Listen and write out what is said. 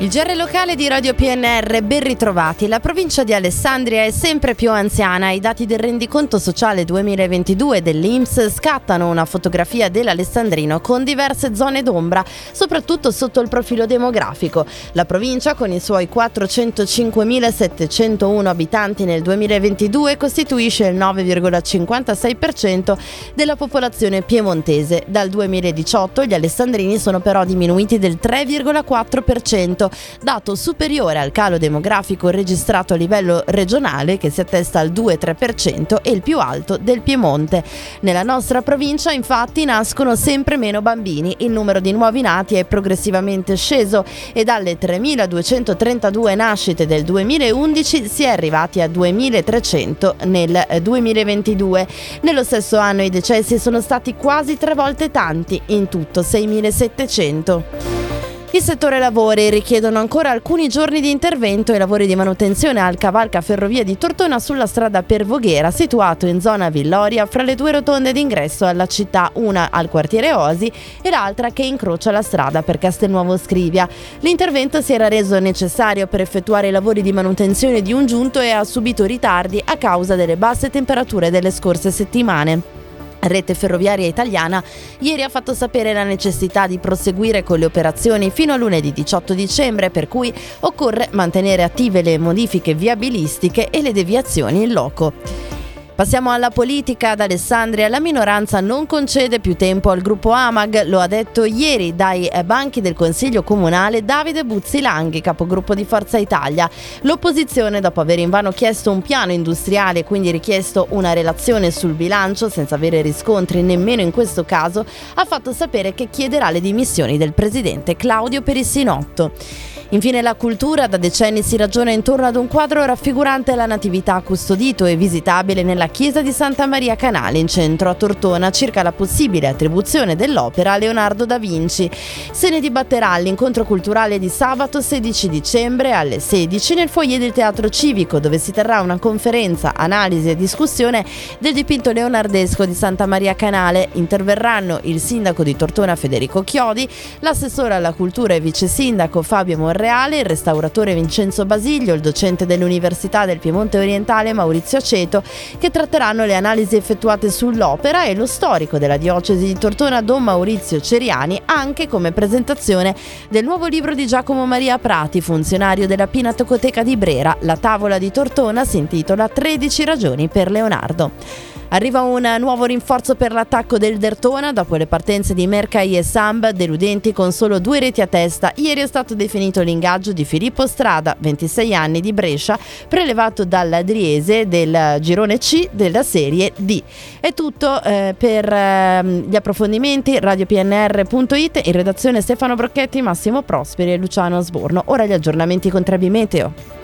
Il GR locale di Radio PNR, ben ritrovati. La provincia di Alessandria è sempre più anziana. I dati del rendiconto sociale 2022 dell'Inps scattano una fotografia dell'Alessandrino con diverse zone d'ombra, soprattutto sotto il profilo demografico. La provincia, con i suoi 405.701 abitanti nel 2022, costituisce il 9,56% della popolazione piemontese. Dal 2018 gli alessandrini sono però diminuiti del 3,4% dato superiore al calo demografico registrato a livello regionale che si attesta al 2-3% e il più alto del Piemonte. Nella nostra provincia infatti nascono sempre meno bambini, il numero di nuovi nati è progressivamente sceso e dalle 3.232 nascite del 2011 si è arrivati a 2.300 nel 2022. Nello stesso anno i decessi sono stati quasi tre volte tanti, in tutto 6.700. Il settore lavori richiedono ancora alcuni giorni di intervento e lavori di manutenzione al cavalca ferrovia di Tortona sulla strada per Voghera, situato in zona Villoria, fra le due rotonde d'ingresso alla città, una al quartiere Osi e l'altra che incrocia la strada per Castelnuovo Scrivia. L'intervento si era reso necessario per effettuare i lavori di manutenzione di un giunto e ha subito ritardi a causa delle basse temperature delle scorse settimane. Rete Ferroviaria Italiana ieri ha fatto sapere la necessità di proseguire con le operazioni fino a lunedì 18 dicembre, per cui occorre mantenere attive le modifiche viabilistiche e le deviazioni in loco. Passiamo alla politica. Ad Alessandria la minoranza non concede più tempo al gruppo Amag, lo ha detto ieri dai banchi del Consiglio Comunale Davide Buzzi Langhi, capogruppo di Forza Italia. L'opposizione, dopo aver invano chiesto un piano industriale e quindi richiesto una relazione sul bilancio, senza avere riscontri nemmeno in questo caso, ha fatto sapere che chiederà le dimissioni del presidente Claudio Perissinotto. Infine la cultura, da decenni si ragiona intorno ad un quadro raffigurante la Natività custodito e visitabile nella chiesa di Santa Maria Canale in centro a Tortona circa la possibile attribuzione dell'opera a Leonardo da Vinci. Se ne dibatterà all'incontro culturale di sabato 16 dicembre alle 16 nel foyer del Teatro Civico dove si terrà una conferenza, analisi e discussione del dipinto leonardesco di Santa Maria Canale. Interverranno il sindaco di Tortona Federico Chiodi, l'assessore alla cultura e vice sindaco Fabio Morelli Reale, il restauratore Vincenzo Basiglio, il docente dell'Università del Piemonte Orientale Maurizio Aceto, che tratteranno le analisi effettuate sull'opera e lo storico della diocesi di Tortona Don Maurizio Ceriani, anche come presentazione del nuovo libro di Giacomo Maria Prati, funzionario della Pinatocoteca di Brera. La tavola di Tortona si intitola 13 ragioni per Leonardo. Arriva un nuovo rinforzo per l'attacco del Dertona dopo le partenze di Mercai e Samb, deludenti con solo due reti a testa. Ieri è stato definito l'ingaggio di Filippo Strada, 26 anni di Brescia, prelevato dall'Adriese del girone C della Serie D. È tutto eh, per eh, gli approfondimenti radiopnr.it in redazione Stefano Brocchetti, Massimo Prosperi e Luciano Sborno. Ora gli aggiornamenti con Trebi Meteo.